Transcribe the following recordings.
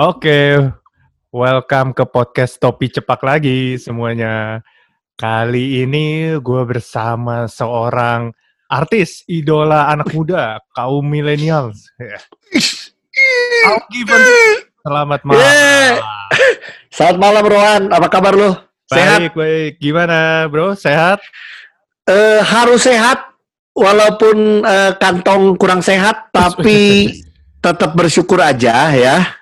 Oke, welcome ke podcast Topi Cepak lagi semuanya. Kali ini gue bersama seorang artis, idola anak muda, kaum milenial. Augie. Selamat malam. Yeah. Selamat malam Rohan, apa kabar lu? Sehat? Baik, baik. Gimana bro, sehat? Eh, harus sehat, walaupun eh, kantong kurang sehat, tapi tetap bersyukur aja ya.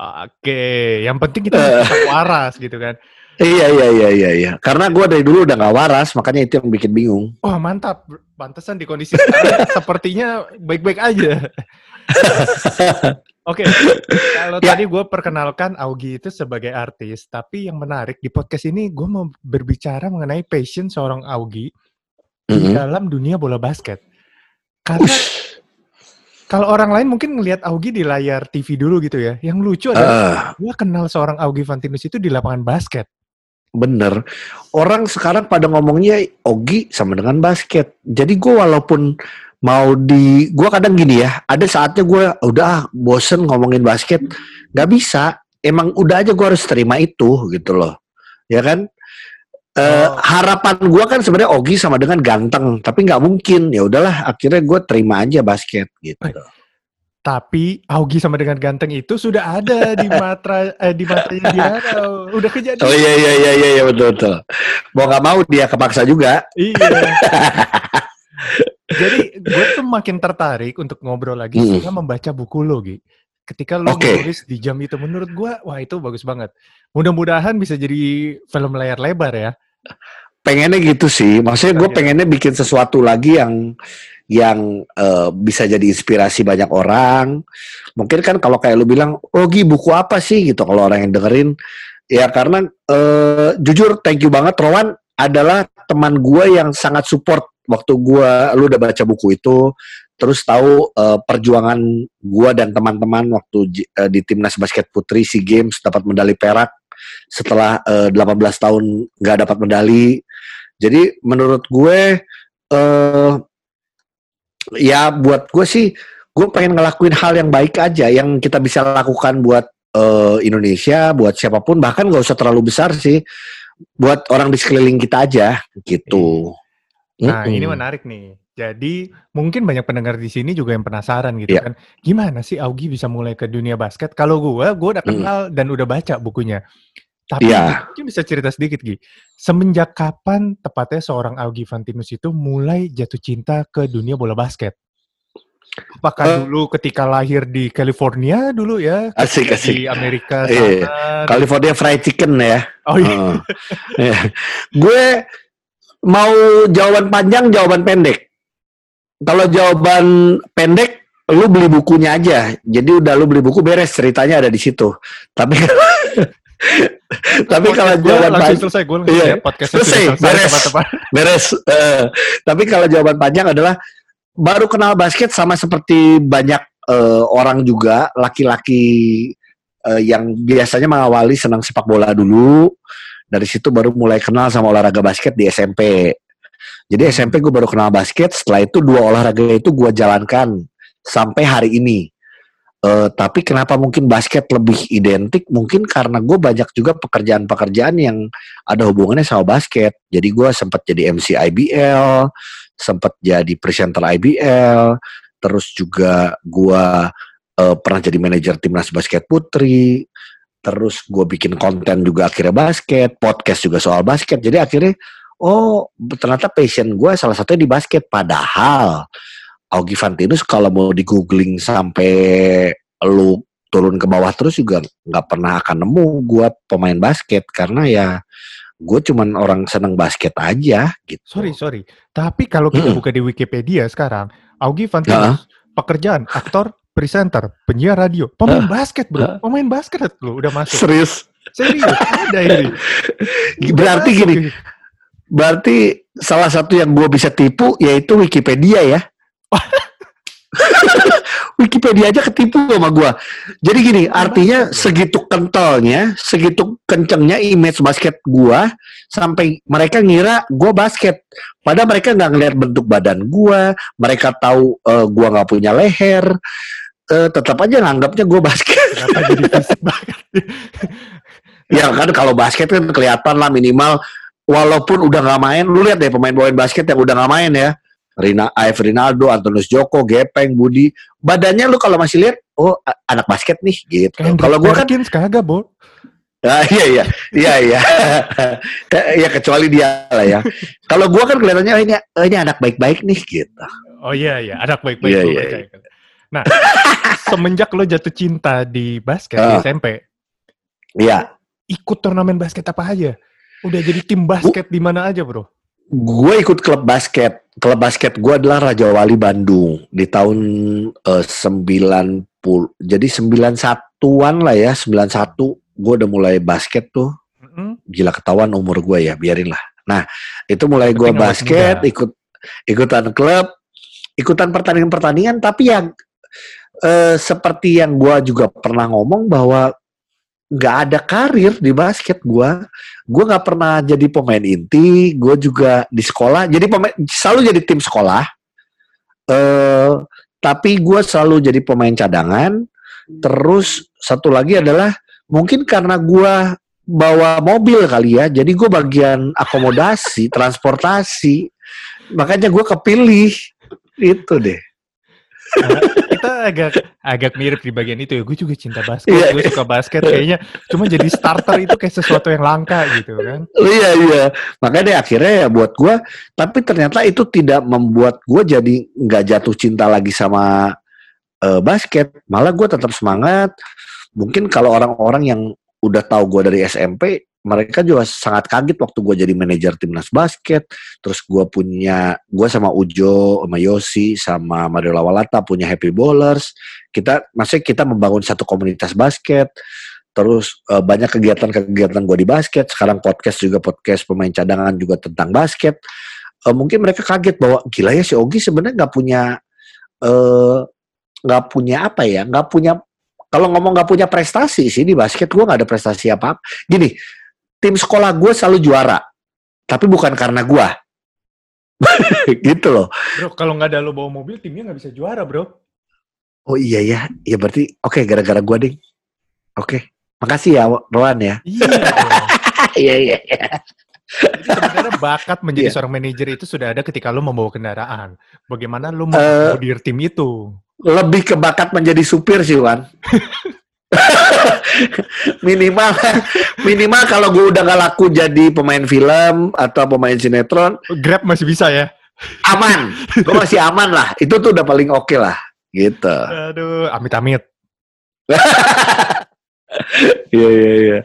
Oke, yang penting kita tetap waras gitu kan. Iya iya iya iya iya. Karena gue dari dulu udah nggak waras, makanya itu yang bikin bingung. Wah mantap, pantesan di kondisi sekarang sepertinya baik-baik aja. Oke, kalau Ya. tadi gue perkenalkan Augie itu sebagai artis, tapi yang menarik di podcast ini gue mau berbicara mengenai passion seorang Augie di Mhm. dalam dunia bola basket. Karena kalau orang lain mungkin ngelihat Augie di layar TV dulu gitu ya. Yang lucu adalah Eh, gue kenal seorang Augie Fantinus itu di lapangan basket. bener. Orang sekarang pada ngomongnya Ogi sama dengan basket. Jadi gue walaupun mau di, gue kadang gini ya. Ada saatnya gue udah ah, bosen ngomongin basket, nggak bisa. Emang udah aja gue harus terima itu gitu loh, ya kan? Eh, Oh. harapan gue kan sebenarnya Ogi sama dengan ganteng, tapi nggak mungkin. Ya udahlah, akhirnya gue terima aja basket gitu. Tapi Augie sama dengan ganteng itu sudah ada di matra eh, di matanya dia. Udah kejadian. Oh iya iya iya iya, iya betul betul. Mau nggak mau dia kepaksa juga. Iya. Jadi gue tuh makin tertarik untuk ngobrol lagi Mm. setelah membaca buku lo, Gi. Ketika lo Oke. menulis di jam itu, menurut gue, wah itu bagus banget. Mudah-mudahan bisa jadi film layar lebar ya. pengennya gitu sih. Maksudnya gue Iya. pengennya bikin sesuatu lagi yang yang eh, bisa jadi inspirasi banyak orang. Mungkin kan kalau kayak lu bilang, oh Gi buku apa sih gitu kalau orang yang dengerin. Ya karena eh, jujur thank you banget Rowan adalah teman gue yang sangat support waktu gue lu udah baca buku itu. Terus tahu eh, perjuangan gue dan teman-teman waktu eh, di timnas basket putri SEA Games dapat medali perak setelah eh, 18 tahun nggak dapat medali. Jadi menurut gue eh ya buat gue sih gue pengen ngelakuin hal yang baik aja yang kita bisa lakukan buat eh, Indonesia, buat siapa pun bahkan nggak usah terlalu besar sih buat orang di sekeliling kita aja gitu. Nah, Mm-mm. ini menarik nih. Jadi, mungkin banyak pendengar di sini juga yang penasaran gitu Iya. kan. Gimana sih Augie bisa mulai ke dunia basket? Kalau gue, gue udah Mm. kenal dan udah baca bukunya. Tapi Iya. mungkin bisa cerita sedikit, Gi. Semenjak kapan tepatnya seorang Augie Fantinus itu mulai jatuh cinta ke dunia bola basket? Apakah Eh. dulu ketika lahir di California dulu ya? Asik asik. Di Amerika Iya. sana? California Fried Chicken ya. Oh iya. Iya. gue mau jawaban panjang, jawaban pendek. Kalau jawaban pendek, lu beli bukunya aja. Jadi udah lu beli buku beres ceritanya ada di situ. Tapi tapi kalau Podcast jawaban panjang selesai, gue Iya. ya, sudah Selesai, selesai beres. teman-teman. beres. Eh, tapi kalau jawaban panjang adalah baru kenal basket sama seperti banyak eh, orang juga laki-laki eh, yang biasanya mengawali senang sepak bola dulu. Dari situ baru mulai kenal sama olahraga basket di SMP. Jadi SMP gue baru kenal basket. Setelah itu dua olahraga itu gue jalankan sampai hari ini. Eh, tapi kenapa mungkin basket lebih identik? Mungkin karena gue banyak juga pekerjaan-pekerjaan yang ada hubungannya sama basket. Jadi gue sempat jadi MC IBL, sempat jadi presenter IBL, terus juga gue eh, pernah jadi manajer timnas basket putri, terus gue bikin konten juga akhirnya basket, podcast juga soal basket. Jadi akhirnya oh ternyata passion gue salah satunya di basket. Padahal Augie Fantinus kalau mau di googling sampai lu turun ke bawah terus juga nggak pernah akan nemu gue pemain basket karena ya gue cuman orang seneng basket aja gitu. Sorry, sorry. Tapi kalau kita Mm-mm. buka di Wikipedia sekarang, Augie Fantinus, pekerjaan, aktor, presenter, penyiar radio, pemain basket bro, pemain basket lo udah masuk. Serius. Serius, ada ini. Berarti gini, ini. Berarti salah satu yang gue bisa tipu yaitu Wikipedia ya. Wikipedia aja ketipu sama gue. Jadi gini, artinya segitu kentalnya, segitu kencengnya image basket gue, sampai mereka ngira gue basket. Padahal mereka nggak ngeliat bentuk badan gue, mereka tahu eh, gue nggak punya leher, eh, tetap aja nganggapnya gue basket. Kenapa jadi fisik banget? Ya kan kalau basket kan kelihatan lah minimal walaupun udah nggak main, lu lihat deh pemain-pemain basket yang udah nggak main ya. Rina, AF Rinaldo, Antonius Joko, Gepeng, Budi. Badannya lu kalau masih lihat, oh anak basket nih gitu. Kalau gua kan kagak, Bo. Ah, iya iya iya iya ya kecuali dia lah ya kalau gua kan kelihatannya oh, ini oh, ini anak baik-baik nih gitu Oh iya iya, anak baik-baik. Iya, gua iya, percaya. Nah, semenjak lo jatuh cinta di basket di Ah. SMP, Iya ikut turnamen basket apa aja? Udah jadi tim basket di mana aja, Bro? gue ikut klub basket. Klub basket gue adalah Raja Wali Bandung di tahun eh, 90 jadi 91-an lah ya 91 gue udah mulai basket tuh. Mm-mm. gila ketahuan umur gue ya biarin lah. Nah itu mulai gue basket ikut ikutan klub ikutan pertandingan-pertandingan. Tapi yang eh, seperti yang gue juga pernah ngomong bahwa nggak ada karir di basket gue gue nggak pernah jadi pemain inti gue juga di sekolah. Jadi pemain selalu jadi tim sekolah. Eh tapi gue selalu jadi pemain cadangan. Terus satu lagi adalah mungkin karena gue bawa mobil kali ya jadi gue bagian akomodasi transportasi. Makanya gue kepilih. Itu deh. Nah, kita agak agak mirip di bagian itu ya. Gue juga cinta basket, Iya. gue suka basket. Kayaknya cuma jadi starter itu kayak sesuatu yang langka gitu kan. iya iya makanya deh akhirnya ya buat gue tapi ternyata itu tidak membuat gue jadi nggak jatuh cinta lagi sama eh, basket malah gue tetap semangat mungkin kalau orang-orang yang udah tahu gue dari SMP mereka juga sangat kaget waktu gue jadi manajer timnas basket. Terus gue punya gue sama Ujo sama Yosi sama Mario Lawalata punya Happy Bowlers. Kita maksudnya kita membangun satu komunitas basket. Terus eh, banyak kegiatan-kegiatan gue di basket. Sekarang podcast juga podcast pemain cadangan juga tentang basket. Eh, mungkin mereka kaget bahwa gila ya si Ogi sebenarnya nggak punya eh nggak punya apa ya nggak punya kalau ngomong nggak punya prestasi sih di basket gue nggak ada prestasi apa apa gini tim sekolah gue selalu juara tapi bukan karena gue gitu loh Bro, kalau nggak ada lo bawa mobil, timnya nggak bisa juara, bro. oh iya ya ya berarti oke gara-gara gue ding oke makasih ya Rowan ya Iya. iya iya iya. Sebenarnya bakat menjadi Iya. seorang manajer itu sudah ada ketika lo membawa kendaraan. Bagaimana lo Eh, mengakomodir tim itu? lebih ke bakat menjadi supir sih Wan minimal minimal kalau gue udah gak laku jadi pemain film atau pemain sinetron Grab masih bisa ya? aman. Gue masih aman lah. Itu tuh udah paling oke lah gitu. Aduh, amit-amit. iya iya iya.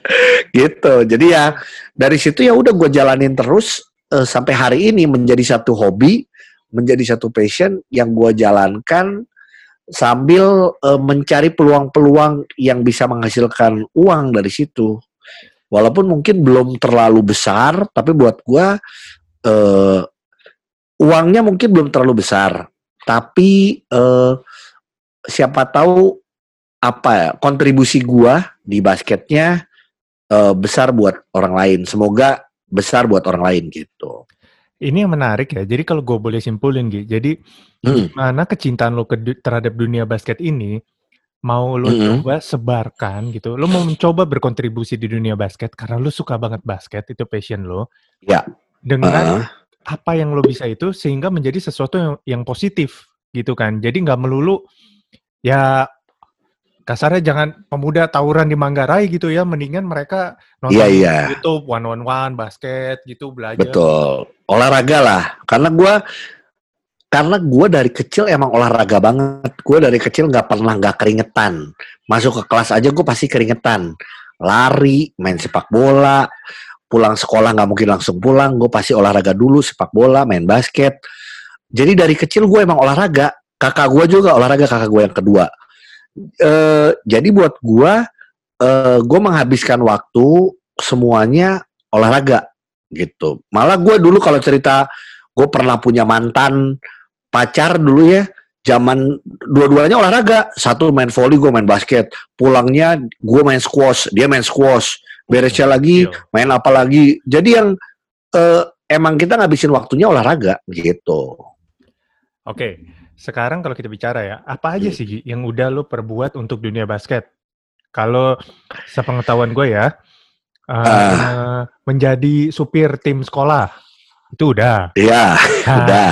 Gitu. Jadi ya dari situ ya udah gue jalanin terus eh, sampai hari ini menjadi satu hobi menjadi satu passion yang gue jalankan sambil eh, mencari peluang-peluang yang bisa menghasilkan uang dari situ walaupun mungkin belum terlalu besar tapi buat gue eh, uangnya mungkin belum terlalu besar tapi eh, siapa tahu apa ya kontribusi gua di basketnya eh, besar buat orang lain. Semoga besar buat orang lain gitu. Ini yang menarik ya. Jadi kalau gue boleh simpulin, Gi. Jadi Hmm. mana kecintaan lo ke, terhadap dunia basket ini mau lo Mm-mm. coba sebarkan gitu. Lo mau mencoba berkontribusi di dunia basket karena lo suka banget basket, itu passion lo. Ya. Dengan Ah, apa yang lo bisa itu sehingga menjadi sesuatu yang, yang positif gitu kan. Jadi nggak melulu ya kasarnya jangan pemuda tawuran di Manggarai gitu ya. Mendingan mereka nonton Iya, iya. YouTube one on one basket gitu belajar. betul. Olahraga lah. Karena gua karena gua dari kecil emang olahraga banget. Gua dari kecil nggak pernah nggak keringetan. Masuk ke kelas aja gue pasti keringetan. Lari, main sepak bola, pulang sekolah nggak mungkin langsung pulang. Gue pasti olahraga dulu, sepak bola, main basket. Jadi dari kecil gue emang olahraga. Kakak gue juga olahraga, kakak gue yang kedua. Eh, jadi buat gue, eh, gue menghabiskan waktu semuanya olahraga gitu. Malah gue dulu kalau cerita gue pernah punya mantan pacar dulu ya, zaman dua-duanya olahraga. Satu main volley, gue main basket. Pulangnya gue main squash, dia main squash. Beresnya lagi Gokil. main apa lagi. Jadi yang eh, emang kita ngabisin waktunya olahraga gitu. Oke, sekarang kalau kita bicara ya, apa aja Hmm. sih Gi, yang udah lo perbuat untuk dunia basket? Kalau sepengetahuan gue ya, uh, menjadi supir tim sekolah itu udah. Iya, Nah, udah.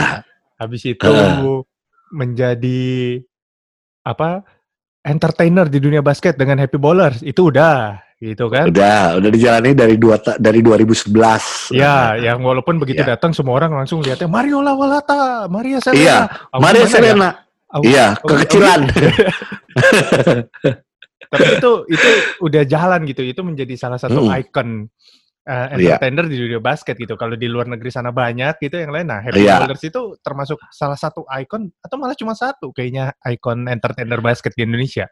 Habis itu menjadi apa? Entertainer di dunia basket dengan Happy Ballers itu udah, gitu kan? Udah, udah dijalani dari dua dari 2011. Ya, yang walaupun begitu Ya. datang semua orang langsung lihatnya Mario Lawalata, Maria Serena. Iya, Maria ya? Serena. Iya, kekecilan. Tapi itu itu udah jalan gitu. Itu menjadi salah satu Mm. icon uh, Iya. entertainer di dunia basket gitu. Kalau di luar negeri sana banyak gitu yang lain. Nah, Happy Iya. Ballers itu termasuk salah satu icon atau malah cuma satu kayaknya icon entertainer basket di Indonesia.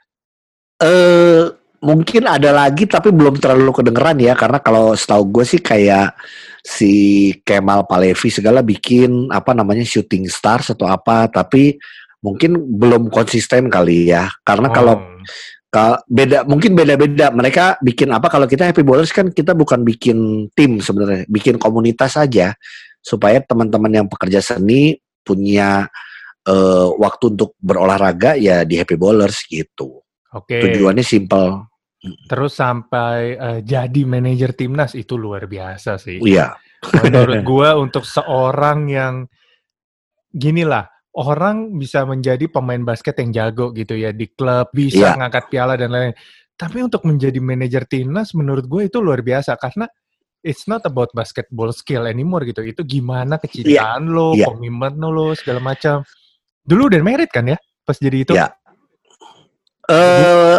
Eh mungkin ada lagi tapi belum terlalu kedengeran ya karena kalau setahu gue sih kayak si Kemal Palevi segala bikin apa namanya shooting stars atau apa tapi mungkin belum konsisten kali ya karena kalau Oh. Ka- beda mungkin beda-beda. Mereka bikin apa kalau kita happy ballers kan kita bukan bikin tim sebenarnya bikin komunitas saja. Supaya teman-teman yang pekerja seni punya eh, waktu untuk berolahraga ya di happy ballers gitu. Oke. tujuannya simple Terus sampai uh, jadi manajer timnas itu luar biasa sih. iya. Menurut gua untuk seorang yang gini lah, orang bisa menjadi pemain basket yang jago gitu ya di klub, bisa Iya. ngangkat piala dan lain-lain. Tapi untuk menjadi manajer timnas menurut gue itu luar biasa karena it's not about basketball skill anymore gitu. Itu gimana kecintaan lo, Iya. komitmen lo segala macam. Dulu udah merit kan ya pas jadi itu? Iya. eh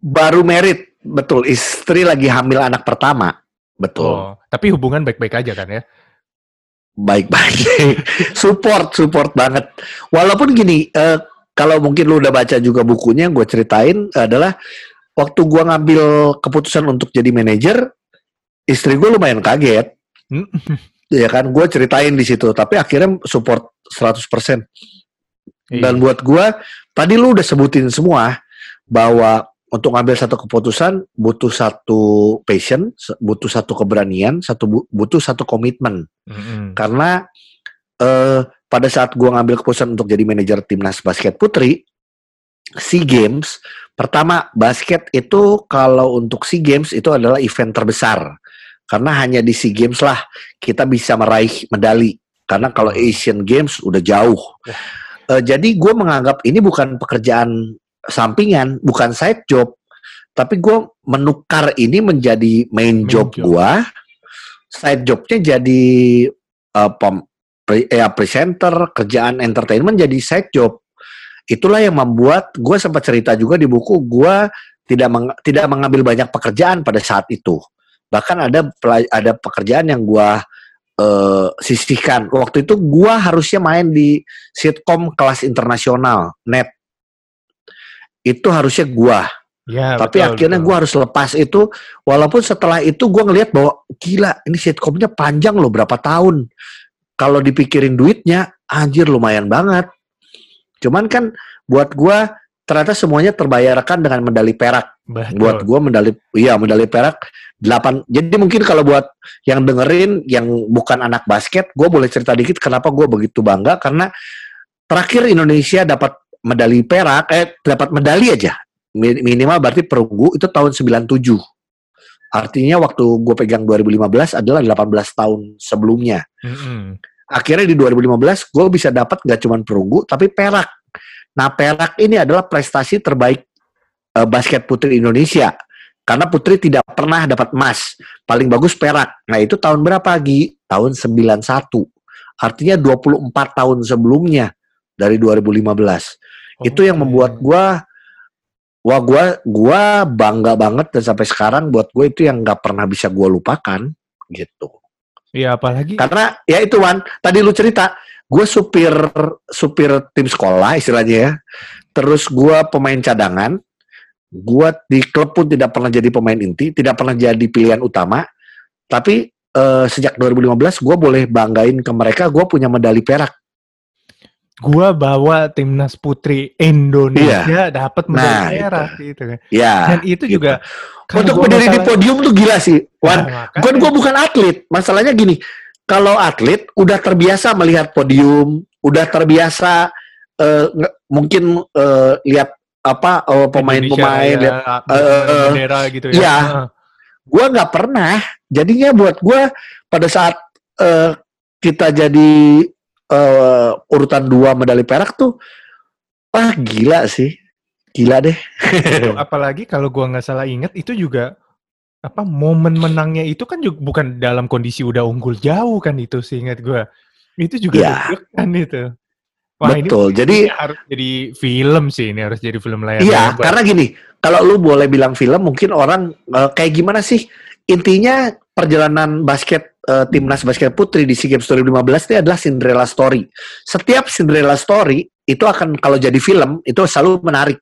baru merit betul istri lagi hamil anak pertama betul Oh, tapi hubungan baik-baik aja kan ya? Baik-baik. Support support banget. Walaupun gini eh, kalau mungkin lu udah baca juga bukunya gue ceritain adalah waktu gua ngambil keputusan untuk jadi manajer istri gue lumayan kaget. Ya kan? Gue ceritain di situ tapi akhirnya support 100% dan Iya. buat gua tadi lu udah sebutin semua bahwa untuk ngambil satu keputusan butuh satu passion, butuh satu keberanian, satu bu- butuh satu komitmen. Mm-mm. Karena eh pada saat gua ngambil keputusan untuk jadi manajer timnas basket putri SEA Games, pertama basket itu kalau untuk SEA Games itu adalah event terbesar. Karena hanya di SEA Games lah kita bisa meraih medali. Karena kalau Asian Games udah jauh. Eh, jadi gue menganggap ini bukan pekerjaan sampingan, bukan side job, tapi gue menukar ini menjadi main, Main job, job. gue. Side jobnya jadi eh, pem, pre- eh, presenter, kerjaan entertainment jadi side job. Itulah yang membuat gue sempat cerita juga di buku gue tidak meng- tidak mengambil banyak pekerjaan pada saat itu. Bahkan ada ada pekerjaan yang gue eh, sisihkan. Waktu itu gue harusnya main di sitkom kelas internasional net itu harusnya gua. Ya, tapi betul, akhirnya gua harus lepas itu. Walaupun setelah itu gua ngelihat bahwa gila ini sitkomnya panjang loh berapa tahun. Kalau dipikirin duitnya anjir lumayan banget. Cuman kan buat gua ternyata semuanya terbayarkan dengan medali perak. Betul. buat gua medali iya medali perak 8 jadi mungkin kalau buat yang dengerin yang bukan anak basket gua boleh cerita dikit kenapa gua begitu bangga. Karena terakhir Indonesia dapat medali perak eh dapat medali aja. Mi- minimal berarti perunggu itu tahun 97 artinya waktu gue pegang 2015 adalah 18 tahun sebelumnya. Mm-mm. akhirnya di 2015 gue bisa dapat gak cuman perunggu tapi perak. Nah perak ini adalah prestasi terbaik eh, basket putri Indonesia. Karena putri tidak pernah dapat emas. Paling bagus perak. Nah itu tahun berapa Gi? tahun 91 artinya 24 tahun sebelumnya dari 2015 itu yang membuat gua wah gua gua bangga banget dan sampai sekarang buat gue itu yang nggak pernah bisa gua lupakan gitu. Iya, apalagi karena ya itu Wan tadi lu cerita gue supir supir tim sekolah istilahnya ya terus gua pemain cadangan gua di klub pun tidak pernah jadi pemain inti tidak pernah jadi pilihan utama tapi eh, sejak 2015 gua boleh banggain ke mereka gua punya medali perak gua bawa timnas putri Indonesia dapat medali Nah, perak gitu kan. ya Dan itu gitu. juga untuk gua berdiri di podium tuh gila sih Wan Nah. Bukan gue bukan atlet. Masalahnya gini, kalau atlet udah terbiasa melihat podium, udah terbiasa nge- mungkin eh, lihat apa uh, pemain-pemain Raya, eh, bendera gitu ya. iya. Heeh. gue nggak pernah jadinya buat gue pada saat eh, kita jadi eh, urutan dua medali perak tuh wah gila sih gila deh apalagi kalau gua nggak salah ingat itu juga apa momen menangnya itu kan juga bukan dalam kondisi udah unggul jauh kan itu seingat gua. Itu juga Iya. deg-degan itu. Wah ini betul jadi ini harus jadi film sih ini harus jadi film layar iya lebar. karena gini kalau lu boleh bilang film mungkin orang eh, kayak gimana sih intinya perjalanan basket eh, timnas basket putri di SEA Games 2015 itu adalah Cinderella story setiap Cinderella story itu akan kalau jadi film itu selalu menarik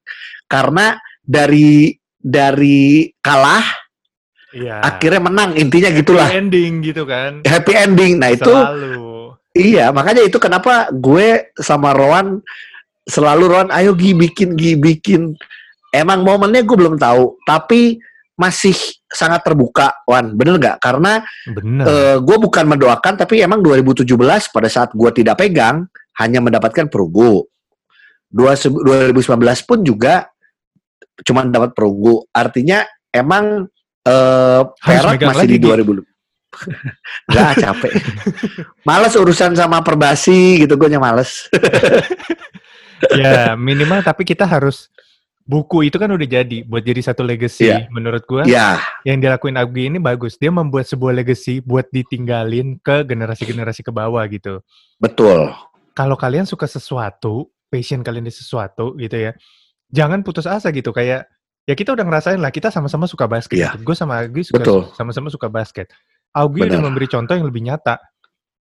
karena dari dari kalah Iya. akhirnya menang intinya gitulah Happy ending gitu kan. happy ending nah itu Selalu. iya makanya itu kenapa gue sama Rowan selalu Rowan ayo Gi bikin Gi bikin emang momennya gue belum tahu tapi masih sangat terbuka Wan. Bener nggak? Karena Bener. eh, gue bukan mendoakan tapi emang 2017 pada saat gue tidak pegang hanya mendapatkan perunggu Dua- 2019 pun juga cuma dapat perunggu artinya emang eh, perak masih lagi, di Gi. 2000 Nggak capek. Males urusan sama perbasi gitu gue males. Ya minimal tapi kita harus buku itu kan udah jadi buat jadi satu legacy Iya. menurut gua. ya yang dilakuin Augie ini bagus. Dia membuat sebuah legacy buat ditinggalin ke generasi-generasi ke bawah gitu. betul Kalau kalian suka sesuatu, passion kalian di sesuatu gitu ya, jangan putus asa gitu. Kayak ya kita udah ngerasain lah, kita sama-sama suka basket. Iya. Gue sama Augie suka Betul. sama-sama suka basket. Augie udah memberi contoh yang lebih nyata.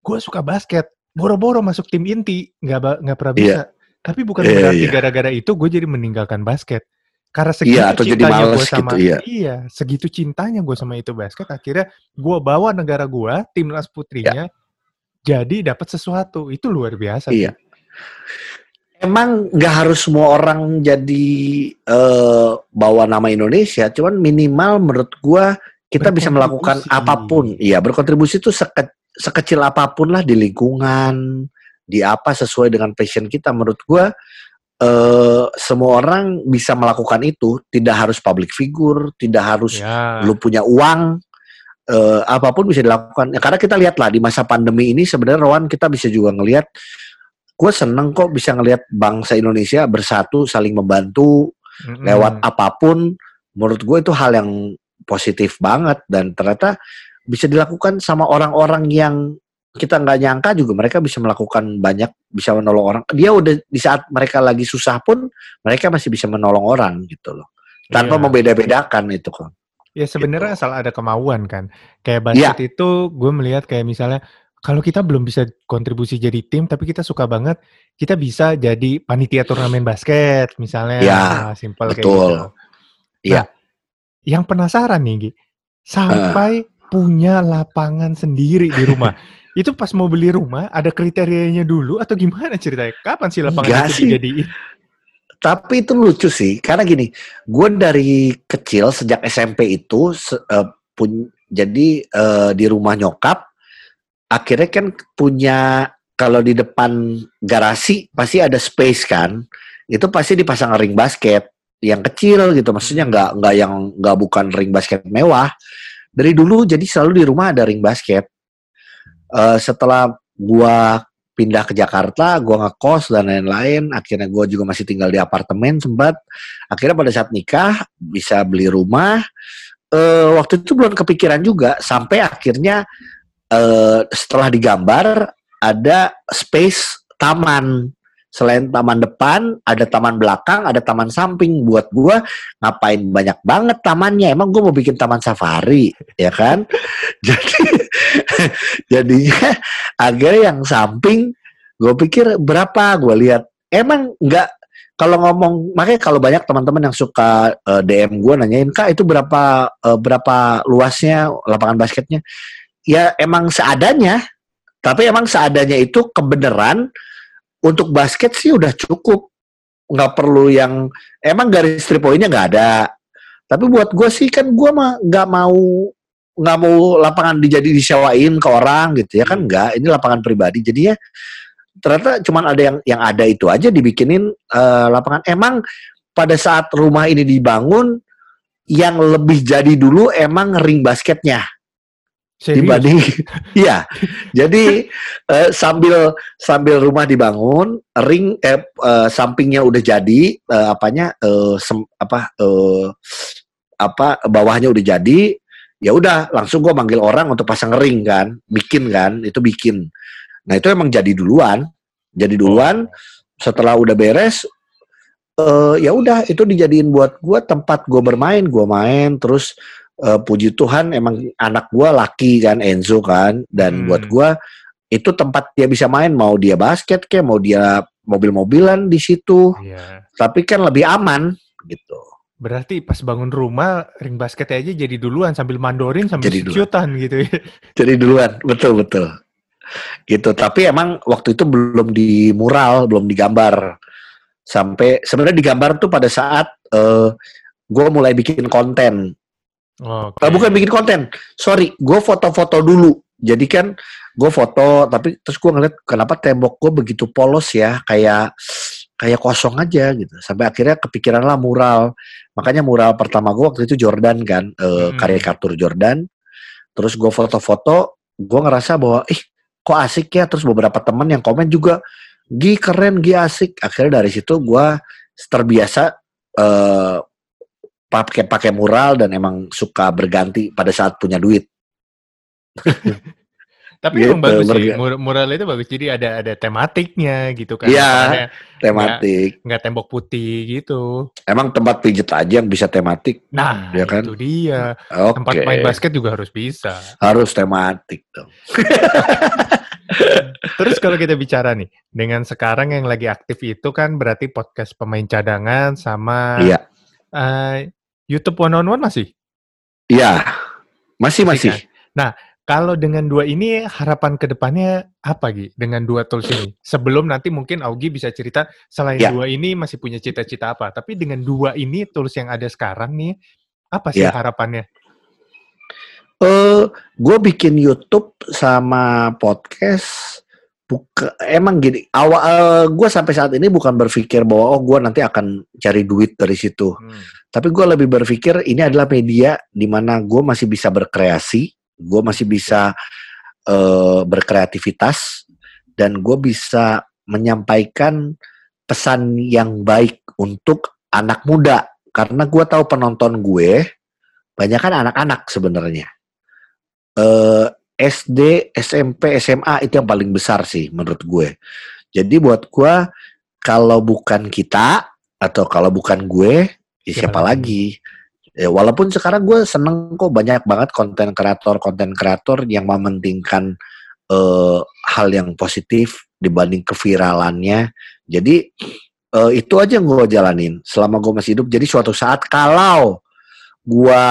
Gue suka basket, boro-boro masuk tim inti, nggak nggak pernah Iya. bisa. Tapi bukan Iya, berarti iya. gara-gara itu gue jadi meninggalkan basket. Karena segitu Iya, atau jadi cintanya gue sama gitu, iya. segitu cintanya gue sama itu basket, akhirnya gue bawa negara gue, timnas putrinya, jadi dapat sesuatu. Itu luar biasa. Iya. Emang nggak harus semua orang jadi eh, bawa nama Indonesia, cuman minimal menurut gua kita bisa melakukan apa pun. Iya, berkontribusi itu seke- sekecil apa pun lah di lingkungan, di apa sesuai dengan passion kita. Menurut gua eh, semua orang bisa melakukan itu, tidak harus public figure, tidak harus Ya. lu punya uang eh, apa pun bisa dilakukan ya, karena kita lihat lah di masa pandemi ini sebenarnya Rowan kita bisa juga ngelihat gue seneng kok bisa ngelihat bangsa Indonesia bersatu saling membantu Mm-mm. lewat apa pun menurut gue itu hal yang positif banget dan ternyata bisa dilakukan sama orang-orang yang kita nggak nyangka juga mereka bisa melakukan banyak bisa menolong orang dia udah di saat mereka lagi susah pun mereka masih bisa menolong orang gitu loh tanpa Iya. membeda-bedakan itu kok Ya sebenarnya Gitu. asal ada kemauan kan. Kayak basket itu gue melihat kayak misalnya kalau kita belum bisa kontribusi jadi tim tapi kita suka banget, kita bisa jadi panitia turnamen basket misalnya. Ya, Nah, simple kayak betul. gitu. Iya. Nah, yang penasaran nih, Gi, sampai punya lapangan sendiri di rumah. itu pas mau beli rumah ada kriterianya dulu atau gimana ceritanya? Kapan sih lapangan itu sih. dijadiin? Tapi itu lucu sih, karena gini, gue dari kecil sejak SMP itu se- eh, pun jadi eh, di rumah nyokap, akhirnya kan punya kalau di depan garasi pasti ada space kan, itu pasti dipasang ring basket yang kecil gitu, maksudnya nggak nggak yang nggak bukan ring basket mewah. Dari dulu jadi selalu di rumah ada ring basket. Eh, setelah gua pindah ke Jakarta, gua ngekos dan lain-lain. Akhirnya gua juga masih tinggal di apartemen sempat. Akhirnya pada saat nikah bisa beli rumah. Eh waktu itu belum kepikiran juga sampai akhirnya eh setelah digambar ada space taman. Selain taman depan, ada taman belakang, ada taman samping. Buat gua ngapain banyak banget tamannya? Emang gua mau bikin taman safari, ya kan? Jadi jadinya akhirnya yang samping gue pikir berapa gue lihat emang nggak kalau ngomong makanya kalau banyak teman-teman yang suka eh, DM gue nanyain kak itu berapa eh, berapa luasnya lapangan basketnya ya emang seadanya tapi emang seadanya itu kebenaran untuk basket sih udah cukup. Nggak perlu yang emang garis three pointnya nggak ada. Tapi buat gue sih kan gue mah nggak mau nggak mau lapangan dijadi disewain ke orang gitu ya kan enggak ini lapangan pribadi. Jadinya ternyata cuman ada yang yang ada itu aja dibikinin eh, lapangan. Emang pada saat rumah ini dibangun yang lebih jadi dulu emang ring basketnya Serius? dibanding iya. Jadi eh, sambil sambil rumah dibangun ring eh, eh, sampingnya udah jadi eh, apanya eh, sem- apa eh, apa bawahnya udah jadi ya udah langsung gue manggil orang untuk pasang ring kan bikin kan itu bikin. Nah itu emang jadi duluan jadi duluan. Setelah udah beres eh ya udah itu dijadiin buat gue tempat gue bermain gue main terus eh, puji Tuhan emang anak gue laki kan Enzo kan dan Hmm. buat gue itu tempat dia bisa main mau dia basket kayak mau dia mobil-mobilan di situ Iya. tapi kan lebih aman gitu Berarti pas bangun rumah ring basket aja jadi duluan sambil mandorin sambil Jadi duluan. gitu ya. jadi duluan betul betul gitu tapi emang waktu itu belum di mural belum digambar sampai sebenarnya digambar tuh pada saat eh gue mulai bikin konten Eh, bukan bikin konten. Sorry gue foto-foto dulu. Jadi kan gue foto tapi terus gue ngeliat kenapa tembok gue begitu polos ya kayak kayak kosong aja gitu. Sampai akhirnya kepikiran lah mural. Makanya mural pertama gue waktu itu Jordan kan eh, Hmm. karikatur Jordan. Terus gue foto-foto gue ngerasa bahwa ih kok asik ya? Terus beberapa teman yang komen juga Gi keren Gi asik. Akhirnya dari situ gue terbiasa eh pakai pakai mural dan emang suka berganti pada saat punya duit Tapi Gitu, emang bagus sih. Mur- Mural itu bagus. Jadi ada ada tematiknya gitu kan. Iya. Tematik nggak tembok putih gitu. emang tempat pijet aja yang bisa tematik Nah, Ya kan? itu dia. oke Tempat main basket juga harus bisa. harus tematik dong Terus kalau kita bicara nih, dengan sekarang yang lagi aktif itu kan berarti podcast pemain cadangan sama iya eh, YouTube One on One masih? iya masih Masih masih Kalau dengan dua ini harapan ke depannya apa Gi? Dengan dua tools ini? Sebelum nanti mungkin Augie bisa cerita selain Ya. dua ini masih punya cita-cita apa. Tapi dengan dua ini tools yang ada sekarang nih, apa sih Ya. harapannya? eh gue bikin YouTube sama podcast buka emang gini awal gue sampai saat ini bukan berpikir bahwa oh gue nanti akan cari duit dari situ. Hmm. tapi gue lebih berpikir ini adalah media di mana gue masih bisa berkreasi gue masih bisa eh, berkreativitas dan gue bisa menyampaikan pesan yang baik untuk anak muda. Karena gue tahu penonton gue banyak kan anak-anak sebenarnya. Eh SD, SMP, SMA itu yang paling besar sih menurut gue. Jadi buat gue kalau bukan kita atau kalau bukan gue, ya Siapa siapa lagi? Ya, walaupun sekarang gue seneng kok banyak banget konten kreator konten kreator yang mementingkan eh, hal yang positif dibanding keviralannya. Jadi eh, itu aja yang gue jalanin selama gue masih hidup. Jadi suatu saat kalau gue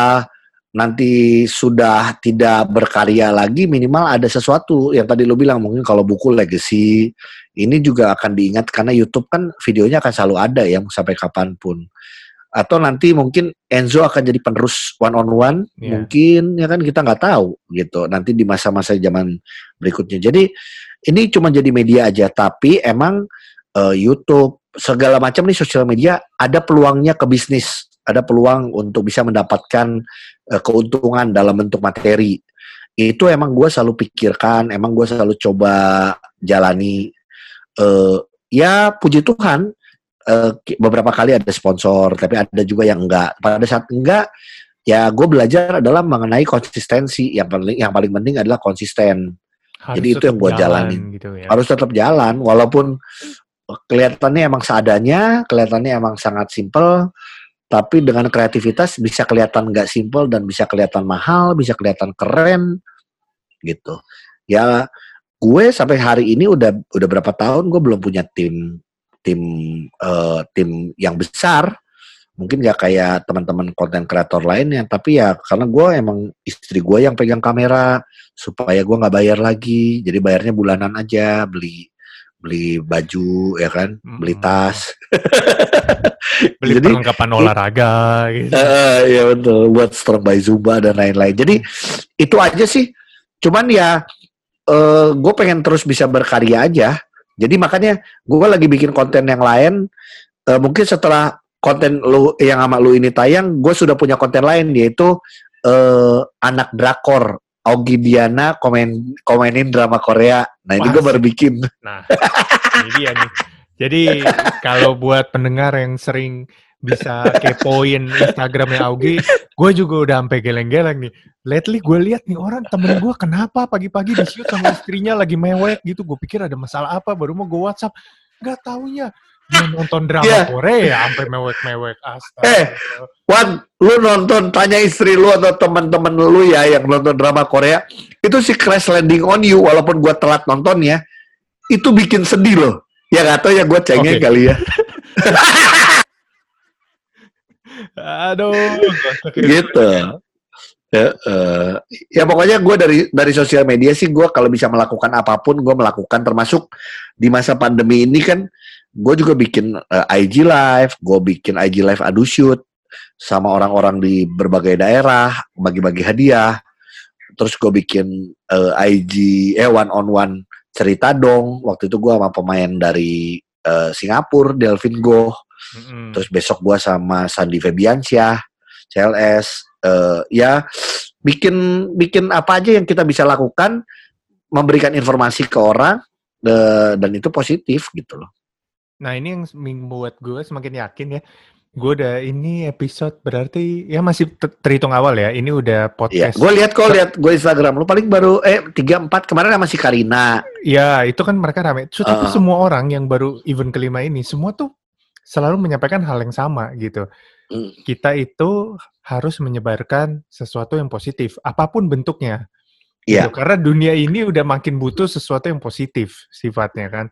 nanti sudah tidak berkarya lagi minimal ada sesuatu. Yang tadi lo bilang mungkin kalau buku legacy ini juga akan diingat karena YouTube kan videonya akan selalu ada ya sampai kapan pun. Atau nanti mungkin Enzo akan jadi penerus one on one Iya. mungkin ya kan kita nggak tahu gitu. Nanti di masa-masa zaman berikutnya. Jadi ini cuma jadi media aja tapi emang eh, YouTube segala macam nih sosial media ada peluangnya ke bisnis ada peluang untuk bisa mendapatkan eh, keuntungan dalam bentuk materi. Itu emang gue selalu pikirkan emang gue selalu coba jalani. Eh ya puji Tuhan ki- beberapa kali ada sponsor tapi ada juga yang enggak. Pada saat enggak ya gue belajar adalah mengenai konsistensi. Yang paling yang paling penting adalah konsisten. Harus Jadi itu yang gua jalan jalanin. Gitu ya. harus tetap jalan walaupun kelihatannya emang seadanya kelihatannya emang sangat simple tapi dengan kreativitas bisa kelihatan nggak simple dan bisa kelihatan mahal bisa kelihatan keren gitu. Ya gue sampai hari ini udah udah berapa tahun gue belum punya tim tim eh, tim yang besar. Mungkin nggak kayak teman-teman konten kreator lainnya tapi ya karena gue emang istri gue yang pegang kamera supaya gue nggak bayar lagi. Jadi bayarnya bulanan aja beli beli baju ya kan beli Mm-mm. tas Beli Jadi- perlengkapan olahraga gitu. Eh, iya betul buat strong by Zumba dan lain-lain. Jadi itu aja sih. Cuman ya eh gue pengen terus bisa berkarya aja. Jadi makanya gue lagi bikin konten yang lain. Eh, mungkin setelah konten lu yang sama lu ini tayang, gue sudah punya konten lain yaitu eh, anak drakor. Augie Diana komen komenin drama Korea. Nah ini gue baru bikin. Nah, ini dia nih. Jadi kalau buat pendengar yang sering bisa kepoin Instagramnya Augie, gue juga udah sampai geleng-geleng nih. Lately gue lihat nih orang temen gue kenapa pagi-pagi di shoot sama istrinya lagi mewek gitu. Gue pikir ada masalah apa, baru mau gue WhatsApp. Gak taunya dia nonton drama Iya. Korea sampai mewek-mewek. Astaga. Eh. Wan, lu nonton tanya istri lu atau teman-teman lu ya yang nonton drama Korea, itu si Crash Landing on You walaupun gua telat nontonnya, itu bikin sedih loh. Ya gak tau ya gue cengeng Oke. kali ya. Aduh. gitu. Ya, eh, ya pokoknya gue dari dari sosial media sih gue kalau bisa melakukan apa pun gue melakukan termasuk di masa pandemi ini kan gue juga bikin eh, IG live, gue bikin IG live adu shoot sama orang-orang di berbagai daerah bagi-bagi hadiah. Terus gue bikin eh, IG eh one on one cerita dong. Waktu itu gue sama pemain dari eh, Singapura, Delvin Go. Mm-mm. Terus besok gua sama Sandi Febiansyah, CLS, eh, ya bikin bikin apa aja yang kita bisa lakukan, memberikan informasi ke orang eh, dan itu positif gitu loh. Nah ini yang membuat gue semakin yakin ya. Gue udah ini episode berarti ya masih ter- terhitung awal ya. Ini udah Iya, podcast. gue lihat kok lihat gue Instagram lu paling baru eh tiga empat kemarin sama si Karina. Ya itu kan mereka rame. So, tapi Uh. semua orang yang baru event kelima ini semua tuh selalu menyampaikan hal yang sama gitu. Hmm. Kita itu harus menyebarkan sesuatu yang positif, apa pun bentuknya. Iya, Gitu. Karena dunia ini udah makin butuh sesuatu yang positif sifatnya kan.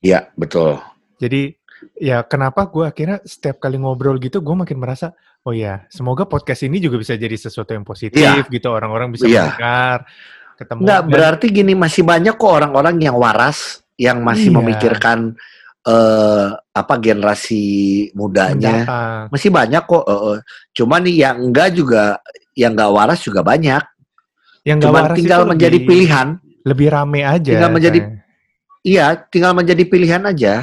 iya betul. Jadi ya kenapa gue akhirnya setiap kali ngobrol gitu gue makin merasa oh ya semoga podcast ini juga bisa jadi sesuatu yang positif Iya. gitu orang-orang bisa Iya. mendengar ketemu Enggak, dan- berarti gini masih banyak kok orang-orang yang waras yang masih Iya. memikirkan eh apa generasi mudanya. mendatang. masih banyak kok. eh, eh. Cuman nih yang enggak juga, yang enggak waras juga banyak. yang nggak Cuman waras tinggal menjadi lebih, pilihan. lebih rame aja Tinggal menjadi- saya. Iya, tinggal menjadi pilihan aja.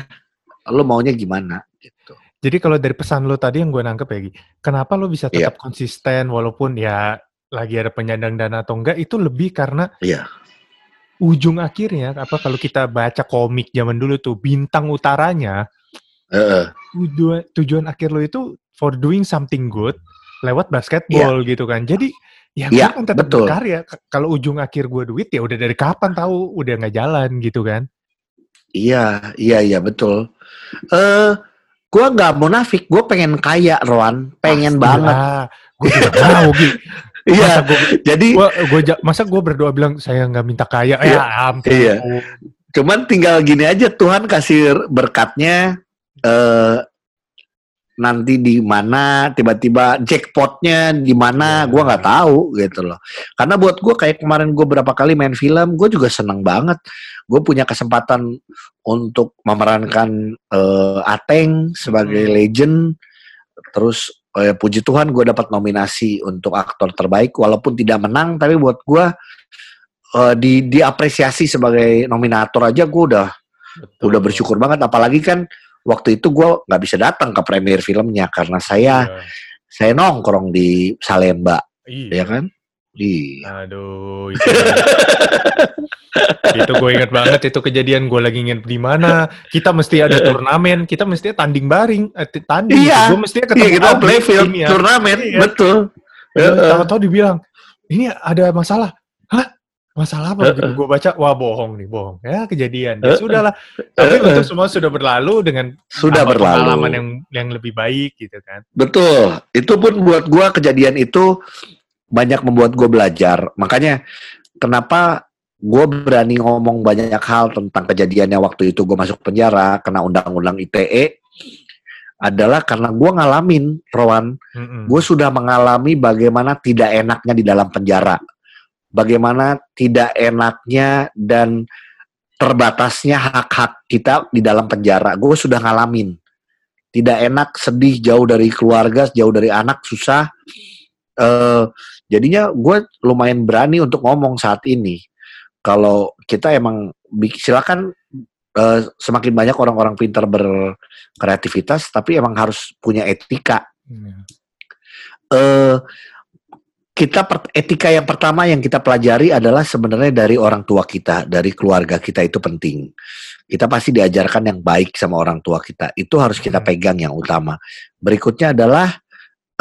Lo maunya gimana? Gitu. jadi kalau dari pesan lo tadi yang gue nangkep ya Gi, kenapa lo bisa Iya. tetap konsisten walaupun ya lagi ada penyandang dana atau enggak itu lebih karena Iya. ujung akhirnya apa kalau kita baca komik zaman dulu tuh bintang utaranya Heeh. tujuan tujuan akhir lo itu for doing something good lewat basketball gitu kan. Jadi ya gue Iya, kan tetap betul. berkarya. Kalau ujung akhir gue duit ya udah dari kapan tahu udah nggak jalan gitu kan. Iya, iya, iya betul. Eh, gua nggak munafik. Gue pengen kaya, Roan. Pengen banget. Gue juga mau. Iya. Jadi, gua, gua masa gue berdoa bilang saya nggak minta kaya. Iya, Ya ampun. iya. cuman tinggal gini aja. Tuhan kasih berkatnya. Eh, nanti di mana tiba-tiba jackpotnya di mana Iya. gua nggak tahu gitu loh karena buat gua kayak kemarin gue berapa kali main film gue juga seneng banget gue punya kesempatan untuk memerankan eh, Ateng sebagai Hmm. legend terus eh, puji Tuhan gue dapat nominasi untuk aktor terbaik walaupun tidak menang tapi buat gua eh, di diapresiasi sebagai nominator aja gue udah Betul. udah bersyukur banget apalagi kan waktu itu gue nggak bisa datang ke premier filmnya karena saya Iya. saya nongkrong di Salemba Iya. ya kan iya Aduh, itu, itu gue inget banget itu kejadian gue lagi inget di mana kita mesti ada turnamen, kita mesti tanding baring, eh, tanding. Iya. gue mesti ketemu iya kita Aldi, playfield ini ya. turnamen Iya. betul. Tahu-tahu dibilang ini ada masalah. Masalah apa? Heeh. Gue baca, wah bohong nih, bohong. Ya kejadian. Ya Heeh. sudahlah. Tapi Heeh. itu semua sudah berlalu dengan sudah berlalu pengalaman yang yang lebih baik gitu kan. betul itu pun buat gua kejadian itu banyak membuat gue belajar makanya kenapa gue berani ngomong banyak hal tentang kejadiannya waktu itu gue masuk penjara kena undang-undang ITE adalah karena gue ngalamin Rowan Mm-mm. gue sudah mengalami bagaimana tidak enaknya di dalam penjara, bagaimana tidak enaknya dan terbatasnya hak-hak kita di dalam penjara. Gue sudah ngalamin, tidak enak, sedih, jauh dari keluarga, jauh dari anak, susah. Eh, jadinya gue lumayan berani untuk ngomong saat ini. Kalau kita emang silakan uh, semakin banyak orang-orang pintar berkreativitas, tapi emang harus punya etika. Hmm. Uh, kita etika yang pertama yang kita pelajari adalah sebenarnya dari orang tua kita, dari keluarga kita itu penting. Kita pasti diajarkan yang baik sama orang tua kita. Itu harus kita hmm. pegang yang utama. Berikutnya adalah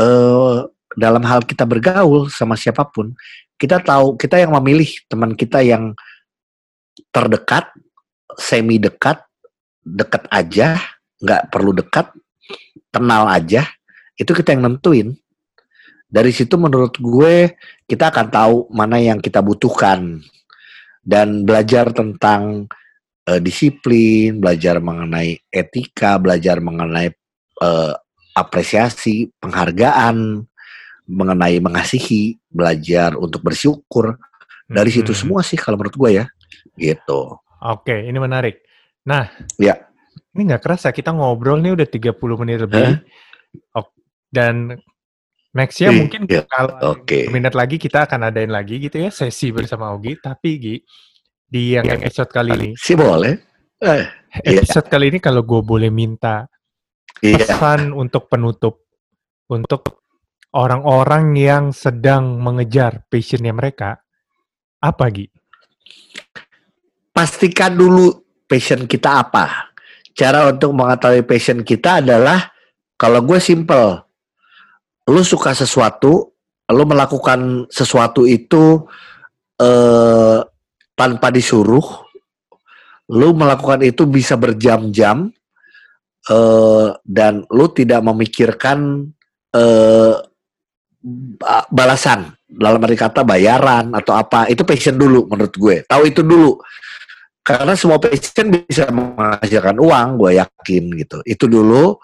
uh, dalam hal kita bergaul sama siapa pun, kita tahu kita yang memilih teman kita yang terdekat, semi dekat, dekat aja, nggak perlu dekat, kenal aja, itu kita yang nentuin dari situ menurut gue kita akan tahu mana yang kita butuhkan dan belajar tentang uh, disiplin, belajar mengenai etika, belajar mengenai uh, apresiasi, penghargaan, mengenai mengasihi, belajar untuk bersyukur. Dari hmm. situ semua sih kalau menurut gue ya, gitu. Oke, ini menarik. Nah, ya. Ini nggak kerasa kita ngobrol nih udah 30 menit lebih. Huh? Dan Next ya mungkin yeah. kalau okay. minat lagi kita akan adain lagi gitu ya sesi bersama Ogi. Tapi Gi di yang yeah. episode kali ini. Sih boleh. Eh, episode yeah. kali ini kalau gue boleh minta yeah. pesan untuk penutup untuk orang-orang yang sedang mengejar passionnya mereka apa Gi? Pastikan dulu passion kita apa. Cara untuk mengetahui passion kita adalah kalau gue simple lu suka sesuatu, lu melakukan sesuatu itu eh, tanpa disuruh, lu melakukan itu bisa berjam-jam eh, dan lu tidak memikirkan eh, balasan. Dalam arti kata bayaran atau apa itu passion dulu menurut gue. Tahu itu dulu. Karena semua passion bisa menghasilkan uang gue yakin gitu. Itu dulu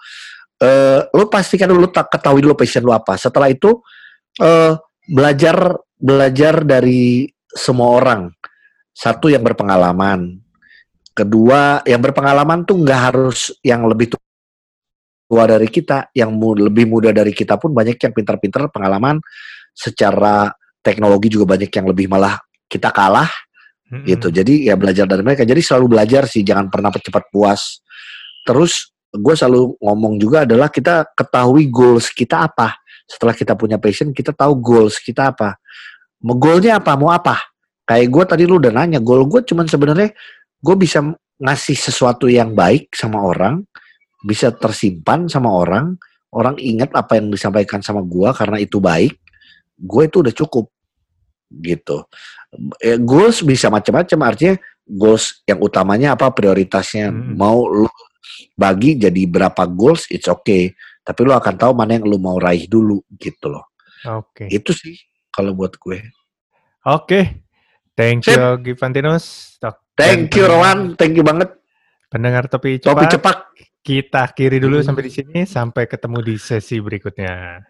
uh, lu pastikan dulu tak ketahui dulu passion lu apa. Setelah itu uh, belajar belajar dari semua orang. Satu yang berpengalaman. Kedua, yang berpengalaman tuh nggak harus yang lebih tua dari kita, yang mu lebih muda dari kita pun banyak yang pintar-pintar pengalaman secara teknologi juga banyak yang lebih malah kita kalah mm-hmm. gitu. Jadi ya belajar dari mereka. Jadi selalu belajar sih, jangan pernah cepat puas. Terus gue selalu ngomong juga adalah kita ketahui goals kita apa. Setelah kita punya passion, kita tahu goals kita apa. Mau goalnya apa? Mau apa? Kayak gue tadi lu udah nanya, goal gue cuman sebenarnya gue bisa ngasih sesuatu yang baik sama orang, bisa tersimpan sama orang, orang ingat apa yang disampaikan sama gue karena itu baik, gue itu udah cukup gitu. Eh, goals bisa macam-macam artinya goals yang utamanya apa prioritasnya hmm. mau lu bagi jadi berapa goals it's okay. Tapi lo akan tahu mana yang lo mau raih dulu gitu loh. Oke. Okay. itu sih kalau buat gue. Oke. Okay. thank you Givantinus. Thank you Rowan. Thank you banget. Pendengar topi cepak, topi cepak. kita kiri dulu hmm. sampai di sini. Sampai ketemu di sesi berikutnya